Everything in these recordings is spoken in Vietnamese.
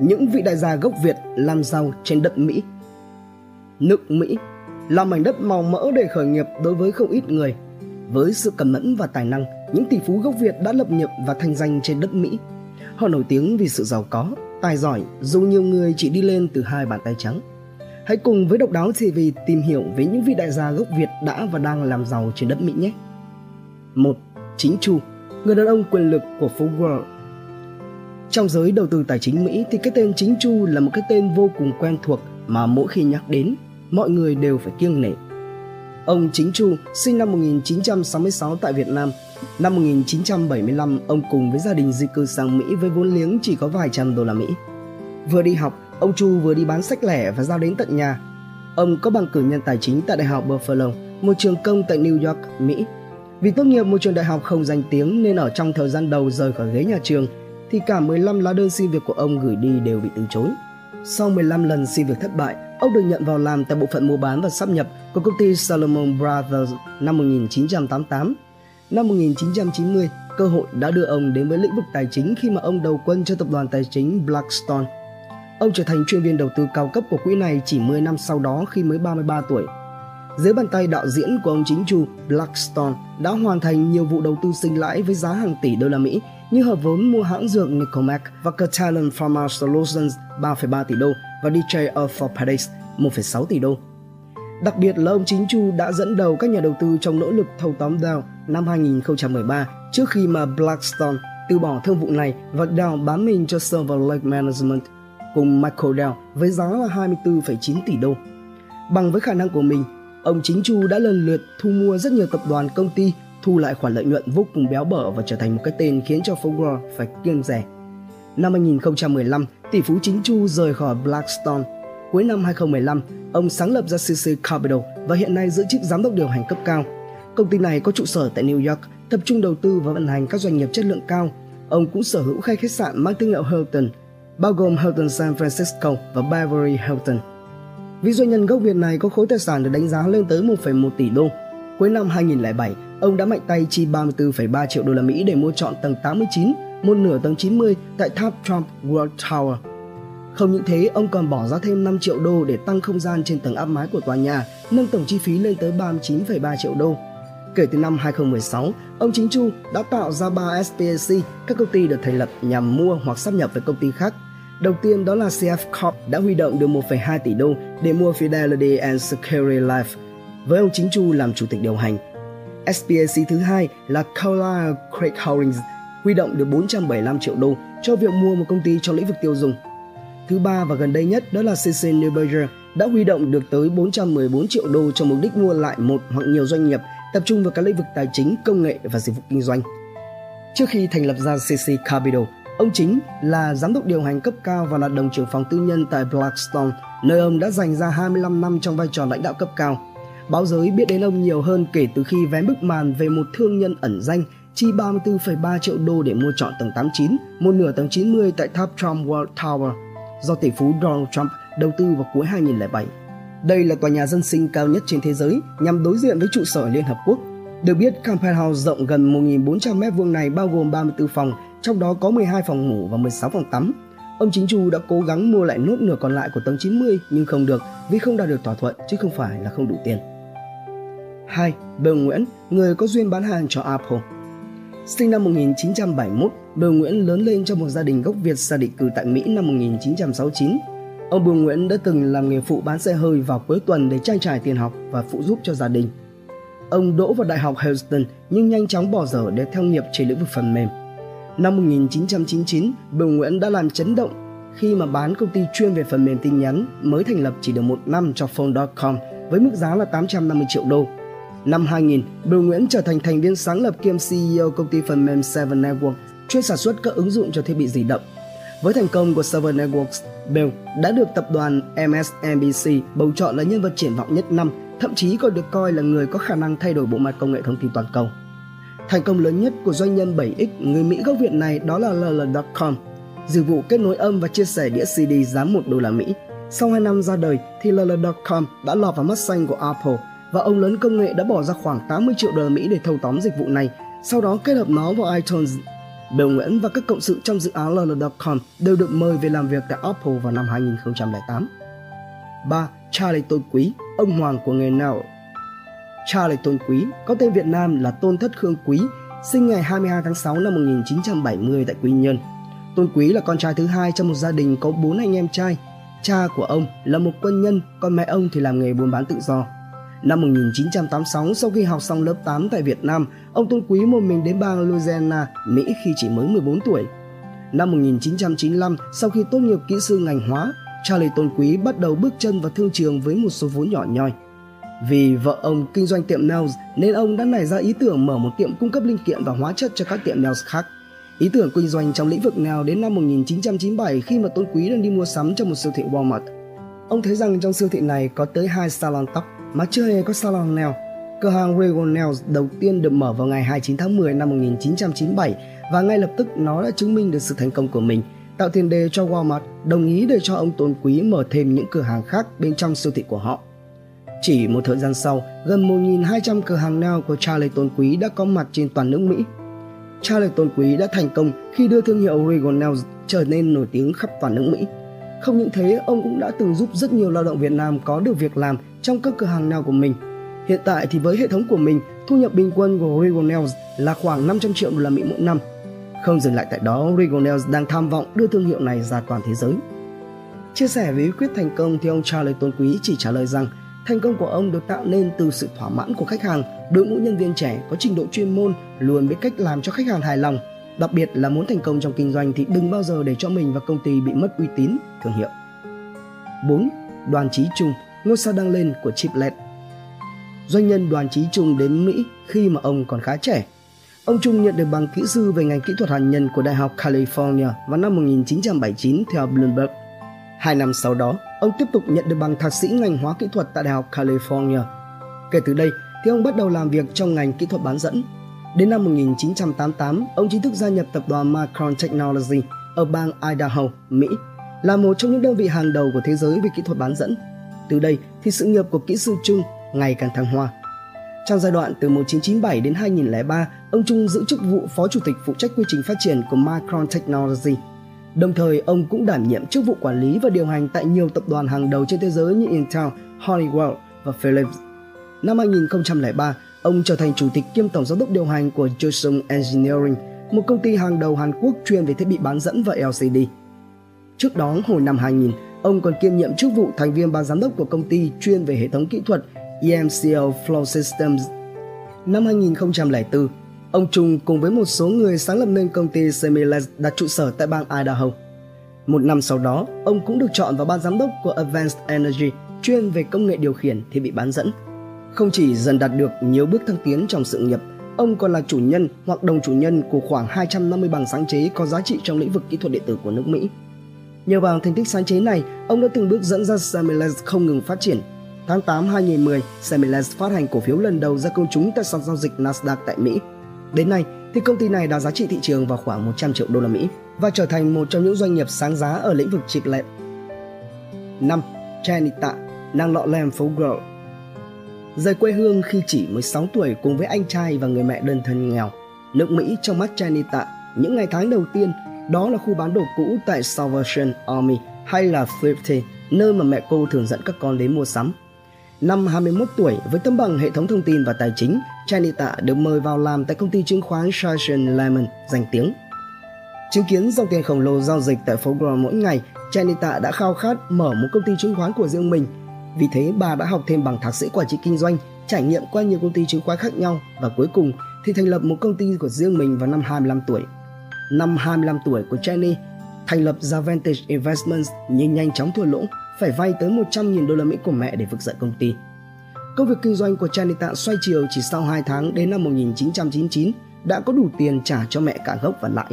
những vị đại gia gốc Việt làm giàu trên đất Mỹ. Nước Mỹ là mảnh đất màu mỡ để khởi nghiệp đối với không ít người. Với sự cẩn mẫn và tài năng, những tỷ phú gốc Việt đã lập nghiệp và thành danh trên đất Mỹ. Họ nổi tiếng vì sự giàu có, tài giỏi dù nhiều người chỉ đi lên từ hai bàn tay trắng. Hãy cùng với Độc Đáo TV tìm hiểu về những vị đại gia gốc Việt đã và đang làm giàu trên đất Mỹ nhé. 1. Chính Chu, người đàn ông quyền lực của phố Wall trong giới đầu tư tài chính Mỹ thì cái tên chính Chu là một cái tên vô cùng quen thuộc mà mỗi khi nhắc đến, mọi người đều phải kiêng nể. Ông Chính Chu sinh năm 1966 tại Việt Nam. Năm 1975, ông cùng với gia đình di cư sang Mỹ với vốn liếng chỉ có vài trăm đô la Mỹ. Vừa đi học, ông Chu vừa đi bán sách lẻ và giao đến tận nhà. Ông có bằng cử nhân tài chính tại Đại học Buffalo, một trường công tại New York, Mỹ. Vì tốt nghiệp một trường đại học không danh tiếng nên ở trong thời gian đầu rời khỏi ghế nhà trường – thì cả 15 lá đơn xin việc của ông gửi đi đều bị từ chối. Sau 15 lần xin việc thất bại, ông được nhận vào làm tại bộ phận mua bán và sắp nhập của công ty Salomon Brothers năm 1988. Năm 1990, cơ hội đã đưa ông đến với lĩnh vực tài chính khi mà ông đầu quân cho tập đoàn tài chính Blackstone. Ông trở thành chuyên viên đầu tư cao cấp của quỹ này chỉ 10 năm sau đó khi mới 33 tuổi. Dưới bàn tay đạo diễn của ông chính chủ Blackstone đã hoàn thành nhiều vụ đầu tư sinh lãi với giá hàng tỷ đô la Mỹ như hợp vốn mua hãng dược Nicomac và Catalan Pharma Solutions 3,3 tỷ đô và DJ Orthopedics 1,6 tỷ đô. Đặc biệt là ông chính Chu đã dẫn đầu các nhà đầu tư trong nỗ lực thâu tóm Dow năm 2013 trước khi mà Blackstone từ bỏ thương vụ này và Dow bán mình cho Silver Lake Management cùng Michael Dow với giá là 24,9 tỷ đô. Bằng với khả năng của mình, ông chính Chu đã lần lượt thu mua rất nhiều tập đoàn công ty thu lại khoản lợi nhuận vô cùng béo bở và trở thành một cái tên khiến cho Fogler phải kiêng rẻ. Năm 2015, tỷ phú chính Chu rời khỏi Blackstone. Cuối năm 2015, ông sáng lập ra CC Capital và hiện nay giữ chức giám đốc điều hành cấp cao. Công ty này có trụ sở tại New York, tập trung đầu tư và vận hành các doanh nghiệp chất lượng cao. Ông cũng sở hữu khai khách sạn mang thương hiệu Hilton, bao gồm Hilton San Francisco và Beverly Hilton. Vị doanh nhân gốc Việt này có khối tài sản được đánh giá lên tới 1,1 tỷ đô. Cuối năm 2007, ông đã mạnh tay chi 34,3 triệu đô la Mỹ để mua trọn tầng 89, một nửa tầng 90 tại tháp Trump World Tower. Không những thế, ông còn bỏ ra thêm 5 triệu đô để tăng không gian trên tầng áp mái của tòa nhà, nâng tổng chi phí lên tới 39,3 triệu đô. Kể từ năm 2016, ông Chính Chu đã tạo ra 3 SPAC, các công ty được thành lập nhằm mua hoặc sắp nhập với công ty khác. Đầu tiên đó là CF Corp đã huy động được 1,2 tỷ đô để mua Fidelity and Security Life với ông Chính Chu làm chủ tịch điều hành SPAC thứ hai là Carlyle Craig Holdings huy động được 475 triệu đô cho việc mua một công ty trong lĩnh vực tiêu dùng. Thứ ba và gần đây nhất đó là CC Newberger đã huy động được tới 414 triệu đô cho mục đích mua lại một hoặc nhiều doanh nghiệp tập trung vào các lĩnh vực tài chính, công nghệ và dịch vụ kinh doanh. Trước khi thành lập ra CC Capital, ông chính là giám đốc điều hành cấp cao và là đồng trưởng phòng tư nhân tại Blackstone, nơi ông đã dành ra 25 năm trong vai trò lãnh đạo cấp cao báo giới biết đến ông nhiều hơn kể từ khi vén bức màn về một thương nhân ẩn danh chi 34,3 triệu đô để mua trọn tầng 89, một nửa tầng 90 tại tháp Trump World Tower do tỷ phú Donald Trump đầu tư vào cuối 2007. Đây là tòa nhà dân sinh cao nhất trên thế giới nhằm đối diện với trụ sở Liên Hợp Quốc. Được biết, Campbell House rộng gần 1.400 m2 này bao gồm 34 phòng, trong đó có 12 phòng ngủ và 16 phòng tắm. Ông chính chu đã cố gắng mua lại nốt nửa còn lại của tầng 90 nhưng không được vì không đạt được thỏa thuận chứ không phải là không đủ tiền. 2. Bill Nguyễn, người có duyên bán hàng cho Apple. Sinh năm 1971, Bill Nguyễn lớn lên trong một gia đình gốc Việt ra định cư tại Mỹ năm 1969. Ông Bill Nguyễn đã từng làm nghề phụ bán xe hơi vào cuối tuần để trang trải tiền học và phụ giúp cho gia đình. Ông đỗ vào Đại học Houston nhưng nhanh chóng bỏ dở để theo nghiệp trên lĩnh vực phần mềm. Năm 1999, Bill Nguyễn đã làm chấn động khi mà bán công ty chuyên về phần mềm tin nhắn mới thành lập chỉ được một năm cho Phone.com với mức giá là 850 triệu đô Năm 2000, Bill Nguyễn trở thành thành viên sáng lập kiêm CEO công ty phần mềm Seven Network, chuyên sản xuất các ứng dụng cho thiết bị di động. Với thành công của Seven Networks, Bill đã được tập đoàn MSNBC bầu chọn là nhân vật triển vọng nhất năm, thậm chí còn được coi là người có khả năng thay đổi bộ mặt công nghệ thông tin toàn cầu. Thành công lớn nhất của doanh nhân 7X người Mỹ gốc Việt này đó là LL.com, dịch vụ kết nối âm và chia sẻ đĩa CD giá 1 đô la Mỹ. Sau 2 năm ra đời thì LL.com đã lọt vào mắt xanh của Apple và ông lớn công nghệ đã bỏ ra khoảng 80 triệu đô la Mỹ để thâu tóm dịch vụ này, sau đó kết hợp nó vào iTunes. Bill Nguyễn và các cộng sự trong dự án LL.com đều được mời về làm việc tại Apple vào năm 2008. 3. Charlie Tôn Quý, ông hoàng của nghề nào Charlie Tôn Quý, có tên Việt Nam là Tôn Thất Khương Quý, sinh ngày 22 tháng 6 năm 1970 tại Quy Nhơn. Tôn Quý là con trai thứ hai trong một gia đình có bốn anh em trai. Cha của ông là một quân nhân, còn mẹ ông thì làm nghề buôn bán tự do. Năm 1986, sau khi học xong lớp 8 tại Việt Nam, ông Tôn Quý một mình đến bang Louisiana, Mỹ khi chỉ mới 14 tuổi. Năm 1995, sau khi tốt nghiệp kỹ sư ngành hóa, Charlie Tôn Quý bắt đầu bước chân vào thương trường với một số vốn nhỏ nhoi. Vì vợ ông kinh doanh tiệm nails nên ông đã nảy ra ý tưởng mở một tiệm cung cấp linh kiện và hóa chất cho các tiệm nails khác. Ý tưởng kinh doanh trong lĩnh vực nào đến năm 1997 khi mà Tôn Quý đang đi mua sắm trong một siêu thị Walmart. Ông thấy rằng trong siêu thị này có tới hai salon tóc mà chưa hề có salon nail. Cửa hàng Regal Nails đầu tiên được mở vào ngày 29 tháng 10 năm 1997 và ngay lập tức nó đã chứng minh được sự thành công của mình, tạo tiền đề cho Walmart đồng ý để cho ông Tôn Quý mở thêm những cửa hàng khác bên trong siêu thị của họ. Chỉ một thời gian sau, gần 1.200 cửa hàng nail của Charlie Tôn Quý đã có mặt trên toàn nước Mỹ. Charlie Tôn Quý đã thành công khi đưa thương hiệu Regal Nails trở nên nổi tiếng khắp toàn nước Mỹ. Không những thế, ông cũng đã từng giúp rất nhiều lao động Việt Nam có được việc làm trong các cửa hàng nail của mình. Hiện tại thì với hệ thống của mình, thu nhập bình quân của Regal Nails là khoảng 500 triệu đô la Mỹ mỗi năm. Không dừng lại tại đó, Regal Nails đang tham vọng đưa thương hiệu này ra toàn thế giới. Chia sẻ về bí quyết thành công thì ông Charlie Tôn Quý chỉ trả lời rằng Thành công của ông được tạo nên từ sự thỏa mãn của khách hàng, đội ngũ nhân viên trẻ có trình độ chuyên môn luôn biết cách làm cho khách hàng hài lòng. Đặc biệt là muốn thành công trong kinh doanh thì đừng bao giờ để cho mình và công ty bị mất uy tín, thương hiệu. 4. Đoàn Chí Trung, ngôi sao đang lên của Chiplet. Doanh nhân Đoàn Chí Trung đến Mỹ khi mà ông còn khá trẻ. Ông Trung nhận được bằng kỹ sư về ngành kỹ thuật hạt nhân của Đại học California vào năm 1979 theo Bloomberg. Hai năm sau đó, ông tiếp tục nhận được bằng thạc sĩ ngành hóa kỹ thuật tại Đại học California. Kể từ đây thì ông bắt đầu làm việc trong ngành kỹ thuật bán dẫn. Đến năm 1988, ông chính thức gia nhập tập đoàn Micron Technology ở bang Idaho, Mỹ, là một trong những đơn vị hàng đầu của thế giới về kỹ thuật bán dẫn. Từ đây thì sự nghiệp của kỹ sư Trung ngày càng thăng hoa. Trong giai đoạn từ 1997 đến 2003, ông Trung giữ chức vụ phó chủ tịch phụ trách quy trình phát triển của Micron Technology – Đồng thời, ông cũng đảm nhiệm chức vụ quản lý và điều hành tại nhiều tập đoàn hàng đầu trên thế giới như Intel, Honeywell và Philips. Năm 2003, ông trở thành chủ tịch kiêm tổng giám đốc điều hành của Joseon Engineering, một công ty hàng đầu Hàn Quốc chuyên về thiết bị bán dẫn và LCD. Trước đó, hồi năm 2000, ông còn kiêm nhiệm chức vụ thành viên ban giám đốc của công ty chuyên về hệ thống kỹ thuật EMCL Flow Systems. Năm 2004, Ông Trung cùng với một số người sáng lập nên công ty Semiles đặt trụ sở tại bang Idaho. Một năm sau đó, ông cũng được chọn vào ban giám đốc của Advanced Energy chuyên về công nghệ điều khiển thiết bị bán dẫn. Không chỉ dần đạt được nhiều bước thăng tiến trong sự nghiệp, ông còn là chủ nhân hoặc đồng chủ nhân của khoảng 250 bằng sáng chế có giá trị trong lĩnh vực kỹ thuật điện tử của nước Mỹ. Nhờ vào thành tích sáng chế này, ông đã từng bước dẫn ra Semiles không ngừng phát triển. Tháng 8 2010, Semiles phát hành cổ phiếu lần đầu ra công chúng tại sàn giao dịch Nasdaq tại Mỹ – Đến nay thì công ty này đã giá trị thị trường vào khoảng 100 triệu đô la Mỹ và trở thành một trong những doanh nghiệp sáng giá ở lĩnh vực chip LED. 5. Chanita, nàng lọ lem phố Girl Rời quê hương khi chỉ 16 tuổi cùng với anh trai và người mẹ đơn thân nghèo, nước Mỹ trong mắt Chanita những ngày tháng đầu tiên đó là khu bán đồ cũ tại Salvation Army hay là Thrifty, nơi mà mẹ cô thường dẫn các con đến mua sắm. Năm 21 tuổi, với tấm bằng hệ thống thông tin và tài chính, Chanita được mời vào làm tại công ty chứng khoán Sargent Lemon danh tiếng. Chứng kiến dòng tiền khổng lồ giao dịch tại phố Grand mỗi ngày, Chanita đã khao khát mở một công ty chứng khoán của riêng mình. Vì thế, bà đã học thêm bằng thạc sĩ quản trị kinh doanh, trải nghiệm qua nhiều công ty chứng khoán khác nhau và cuối cùng thì thành lập một công ty của riêng mình vào năm 25 tuổi. Năm 25 tuổi của Jenny thành lập Zavantage Investments nhưng nhanh chóng thua lỗ phải vay tới 100.000 đô la Mỹ của mẹ để vực dậy công ty. Công việc kinh doanh của Chanita xoay chiều chỉ sau 2 tháng đến năm 1999 đã có đủ tiền trả cho mẹ cả gốc và lãi.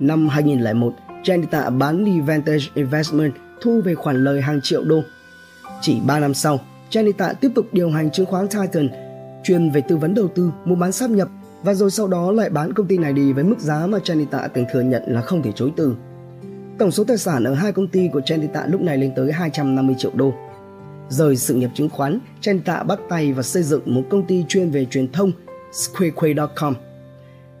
Năm 2001, Chanita bán đi Vantage Investment thu về khoản lời hàng triệu đô. Chỉ 3 năm sau, Chanita tiếp tục điều hành chứng khoán Titan, chuyên về tư vấn đầu tư, mua bán sáp nhập và rồi sau đó lại bán công ty này đi với mức giá mà Chanita từng thừa nhận là không thể chối từ. Tổng số tài sản ở hai công ty của Chandita lúc này lên tới 250 triệu đô. Rời sự nghiệp chứng khoán, Chandita bắt tay và xây dựng một công ty chuyên về truyền thông, squarequay.com.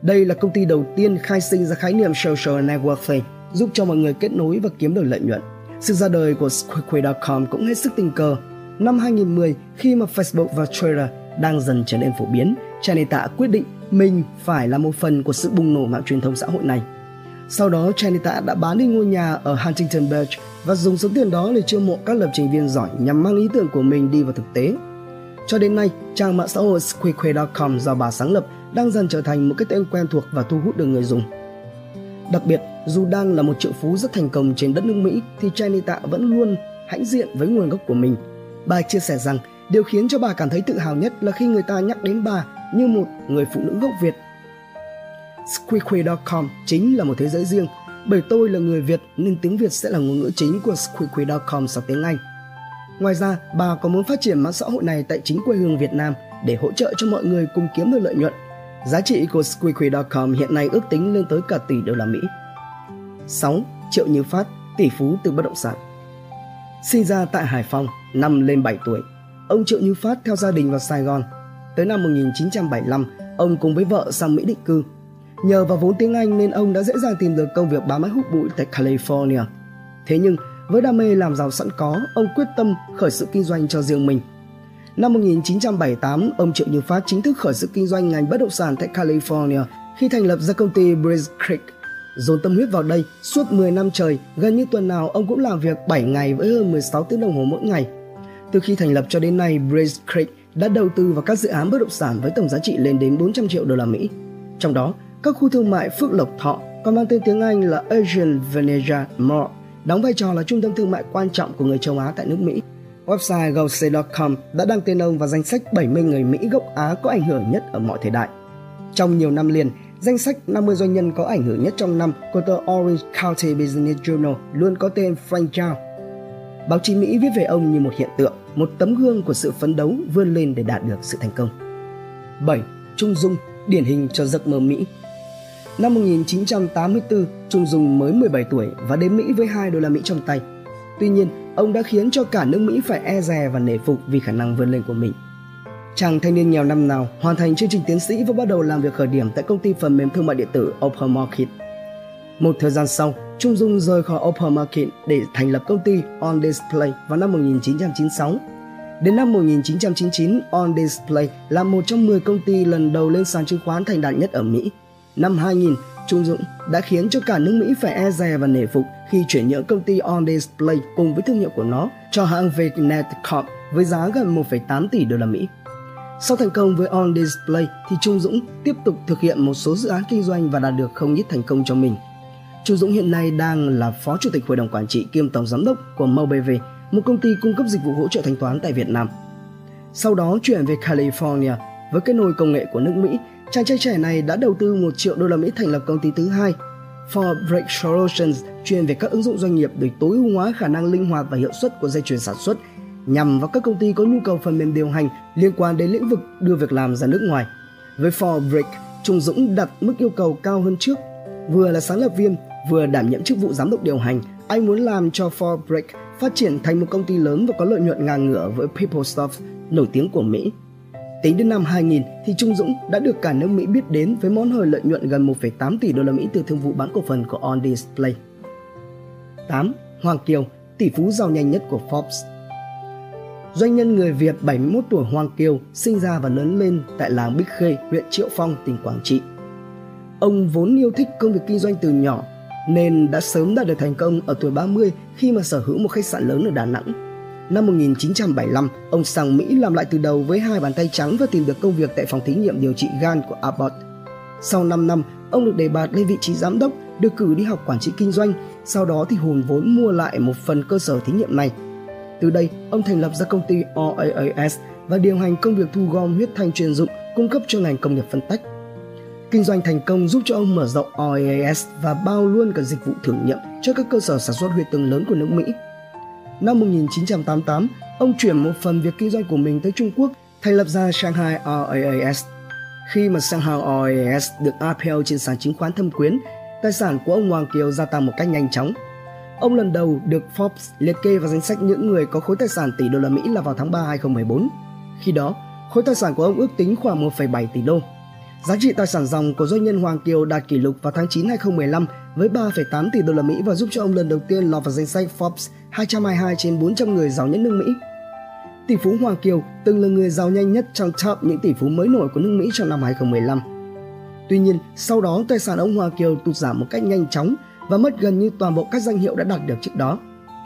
Đây là công ty đầu tiên khai sinh ra khái niệm social networking, giúp cho mọi người kết nối và kiếm được lợi nhuận. Sự ra đời của Squidway.com cũng hết sức tình cờ. Năm 2010, khi mà Facebook và Twitter đang dần trở nên phổ biến, Chanita quyết định mình phải là một phần của sự bùng nổ mạng truyền thông xã hội này. Sau đó, Chanita đã bán đi ngôi nhà ở Huntington Beach và dùng số tiền đó để chiêu mộ các lập trình viên giỏi nhằm mang ý tưởng của mình đi vào thực tế. Cho đến nay, trang mạng xã hội Squidway.com do bà sáng lập đang dần trở thành một cái tên quen thuộc và thu hút được người dùng. Đặc biệt, dù đang là một triệu phú rất thành công trên đất nước Mỹ thì Chanita vẫn luôn hãnh diện với nguồn gốc của mình. Bà chia sẻ rằng điều khiến cho bà cảm thấy tự hào nhất là khi người ta nhắc đến bà như một người phụ nữ gốc Việt. Squeaky.com chính là một thế giới riêng, bởi tôi là người Việt nên tiếng Việt sẽ là ngôn ngữ chính của Squeaky.com sang tiếng Anh. Ngoài ra, bà có muốn phát triển mạng xã hội này tại chính quê hương Việt Nam để hỗ trợ cho mọi người cùng kiếm được lợi nhuận. Giá trị của Squeaky.com hiện nay ước tính lên tới cả tỷ đô la Mỹ. 6. Triệu Như Phát, tỷ phú từ bất động sản. Sinh ra tại Hải Phòng, năm lên 7 tuổi, ông Triệu Như Phát theo gia đình vào Sài Gòn. Tới năm 1975, ông cùng với vợ sang Mỹ định cư. Nhờ vào vốn tiếng Anh nên ông đã dễ dàng tìm được công việc bám máy hút bụi tại California. Thế nhưng, với đam mê làm giàu sẵn có, ông quyết tâm khởi sự kinh doanh cho riêng mình. Năm 1978, ông Triệu Như Phát chính thức khởi sự kinh doanh ngành bất động sản tại California khi thành lập ra công ty Bridge Creek. Dồn tâm huyết vào đây, suốt 10 năm trời, gần như tuần nào ông cũng làm việc 7 ngày với hơn 16 tiếng đồng hồ mỗi ngày. Từ khi thành lập cho đến nay, Bridge Creek đã đầu tư vào các dự án bất động sản với tổng giá trị lên đến 400 triệu đô la Mỹ. Trong đó, các khu thương mại Phước Lộc Thọ còn mang tên tiếng Anh là Asian Venetia Mall đóng vai trò là trung tâm thương mại quan trọng của người châu Á tại nước Mỹ. Website GoSay.com đã đăng tên ông vào danh sách 70 người Mỹ gốc Á có ảnh hưởng nhất ở mọi thời đại. Trong nhiều năm liền, danh sách 50 doanh nhân có ảnh hưởng nhất trong năm của tờ Orange County Business Journal luôn có tên Frank Zhao. Báo chí Mỹ viết về ông như một hiện tượng, một tấm gương của sự phấn đấu vươn lên để đạt được sự thành công. 7. Trung Dung, điển hình cho giấc mơ Mỹ Năm 1984, Trung Dung mới 17 tuổi và đến Mỹ với 2 đô la Mỹ trong tay. Tuy nhiên, ông đã khiến cho cả nước Mỹ phải e dè và nể phục vì khả năng vươn lên của mình. Chàng thanh niên nghèo năm nào hoàn thành chương trình tiến sĩ và bắt đầu làm việc khởi điểm tại công ty phần mềm thương mại điện tử Open Market. Một thời gian sau, Trung Dung rời khỏi Open Market để thành lập công ty On Display vào năm 1996. Đến năm 1999, On Display là một trong 10 công ty lần đầu lên sàn chứng khoán thành đạt nhất ở Mỹ. Năm 2000, Trung Dũng đã khiến cho cả nước Mỹ phải e dè và nể phục khi chuyển nhượng công ty On Display cùng với thương hiệu của nó cho hãng Vnet Corp với giá gần 1,8 tỷ đô la Mỹ. Sau thành công với On Display thì Trung Dũng tiếp tục thực hiện một số dự án kinh doanh và đạt được không ít thành công cho mình. Trung Dũng hiện nay đang là Phó Chủ tịch Hội đồng Quản trị kiêm Tổng Giám đốc của MoBV, một công ty cung cấp dịch vụ hỗ trợ thanh toán tại Việt Nam. Sau đó chuyển về California với cái nồi công nghệ của nước Mỹ Chàng trai trẻ này đã đầu tư 1 triệu đô la Mỹ thành lập công ty thứ hai, For Break Solutions, chuyên về các ứng dụng doanh nghiệp để tối ưu hóa khả năng linh hoạt và hiệu suất của dây chuyền sản xuất nhằm vào các công ty có nhu cầu phần mềm điều hành liên quan đến lĩnh vực đưa việc làm ra nước ngoài. Với For Break, Trung Dũng đặt mức yêu cầu cao hơn trước. Vừa là sáng lập viên, vừa đảm nhiệm chức vụ giám đốc điều hành, anh muốn làm cho For Break phát triển thành một công ty lớn và có lợi nhuận ngang ngửa với PeopleSoft nổi tiếng của Mỹ. Tính đến năm 2000 thì Trung Dũng đã được cả nước Mỹ biết đến với món hời lợi nhuận gần 1,8 tỷ đô la Mỹ từ thương vụ bán cổ phần của On Display. 8. Hoàng Kiều, tỷ phú giàu nhanh nhất của Forbes. Doanh nhân người Việt 71 tuổi Hoàng Kiều sinh ra và lớn lên tại làng Bích Khê, huyện Triệu Phong, tỉnh Quảng Trị. Ông vốn yêu thích công việc kinh doanh từ nhỏ nên đã sớm đạt được thành công ở tuổi 30 khi mà sở hữu một khách sạn lớn ở Đà Nẵng Năm 1975, ông sang Mỹ làm lại từ đầu với hai bàn tay trắng và tìm được công việc tại phòng thí nghiệm điều trị gan của Abbott. Sau 5 năm, ông được đề bạt lên vị trí giám đốc, được cử đi học quản trị kinh doanh, sau đó thì hùn vốn mua lại một phần cơ sở thí nghiệm này. Từ đây, ông thành lập ra công ty OAAS và điều hành công việc thu gom huyết thanh chuyên dụng cung cấp cho ngành công nghiệp phân tách. Kinh doanh thành công giúp cho ông mở rộng OAS và bao luôn cả dịch vụ thử nghiệm cho các cơ sở sản xuất huyết tương lớn của nước Mỹ. Năm 1988, ông chuyển một phần việc kinh doanh của mình tới Trung Quốc, thành lập ra Shanghai RAAS. Khi mà Shanghai RAAS được IPO trên sàn chứng khoán thâm quyến, tài sản của ông Hoàng Kiều gia tăng một cách nhanh chóng. Ông lần đầu được Forbes liệt kê vào danh sách những người có khối tài sản tỷ đô la Mỹ là vào tháng 3 2014. Khi đó, khối tài sản của ông ước tính khoảng 1,7 tỷ đô. Giá trị tài sản dòng của doanh nhân Hoàng Kiều đạt kỷ lục vào tháng 9 2015 với 3,8 tỷ đô la Mỹ và giúp cho ông lần đầu tiên lọt vào danh sách Forbes 222 trên 400 người giàu nhất nước Mỹ. Tỷ phú Hoàng Kiều từng là người giàu nhanh nhất trong top những tỷ phú mới nổi của nước Mỹ trong năm 2015. Tuy nhiên, sau đó tài sản ông Hoàng Kiều tụt giảm một cách nhanh chóng và mất gần như toàn bộ các danh hiệu đã đạt được trước đó.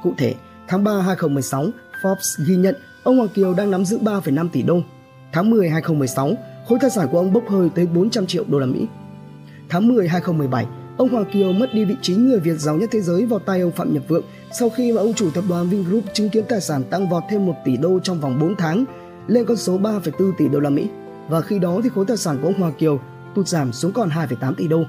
Cụ thể, tháng 3 2016, Forbes ghi nhận ông Hoàng Kiều đang nắm giữ 3,5 tỷ đô. Tháng 10 2016, khối tài sản của ông bốc hơi tới 400 triệu đô la Mỹ. Tháng 10 2017, ông Hoàng Kiều mất đi vị trí người Việt giàu nhất thế giới vào tay ông Phạm Nhật Vượng sau khi mà ông chủ tập đoàn Vingroup chứng kiến tài sản tăng vọt thêm 1 tỷ đô trong vòng 4 tháng lên con số 3,4 tỷ đô la Mỹ. Và khi đó thì khối tài sản của ông Hoàng Kiều tụt giảm xuống còn 2,8 tỷ đô.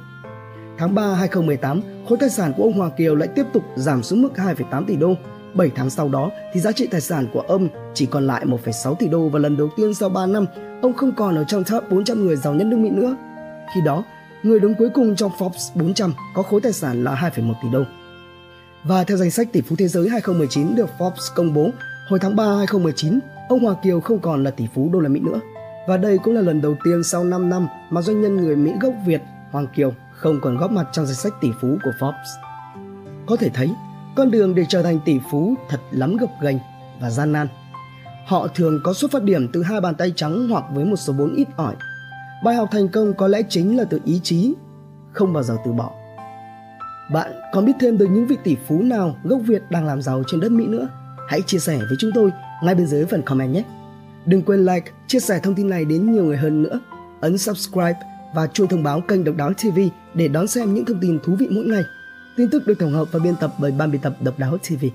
Tháng 3 2018, khối tài sản của ông Hoàng Kiều lại tiếp tục giảm xuống mức 2,8 tỷ đô. 7 tháng sau đó thì giá trị tài sản của ông chỉ còn lại 1,6 tỷ đô và lần đầu tiên sau 3 năm, ông không còn ở trong top 400 người giàu nhất nước Mỹ nữa. Khi đó, người đứng cuối cùng trong Forbes 400 có khối tài sản là 2,1 tỷ đô. Và theo danh sách tỷ phú thế giới 2019 được Forbes công bố, hồi tháng 3 2019, ông Hoàng Kiều không còn là tỷ phú đô la Mỹ nữa. Và đây cũng là lần đầu tiên sau 5 năm mà doanh nhân người Mỹ gốc Việt Hoàng Kiều không còn góp mặt trong danh sách tỷ phú của Forbes. Có thể thấy, con đường để trở thành tỷ phú thật lắm gập ghềnh và gian nan. Họ thường có xuất phát điểm từ hai bàn tay trắng hoặc với một số vốn ít ỏi. Bài học thành công có lẽ chính là từ ý chí, không bao giờ từ bỏ. Bạn còn biết thêm được những vị tỷ phú nào gốc Việt đang làm giàu trên đất Mỹ nữa? Hãy chia sẻ với chúng tôi ngay bên dưới phần comment nhé. Đừng quên like, chia sẻ thông tin này đến nhiều người hơn nữa. Ấn subscribe và chuông thông báo kênh Độc Đáo TV để đón xem những thông tin thú vị mỗi ngày. Tin tức được tổng hợp và biên tập bởi ban biên tập Độc Đáo TV.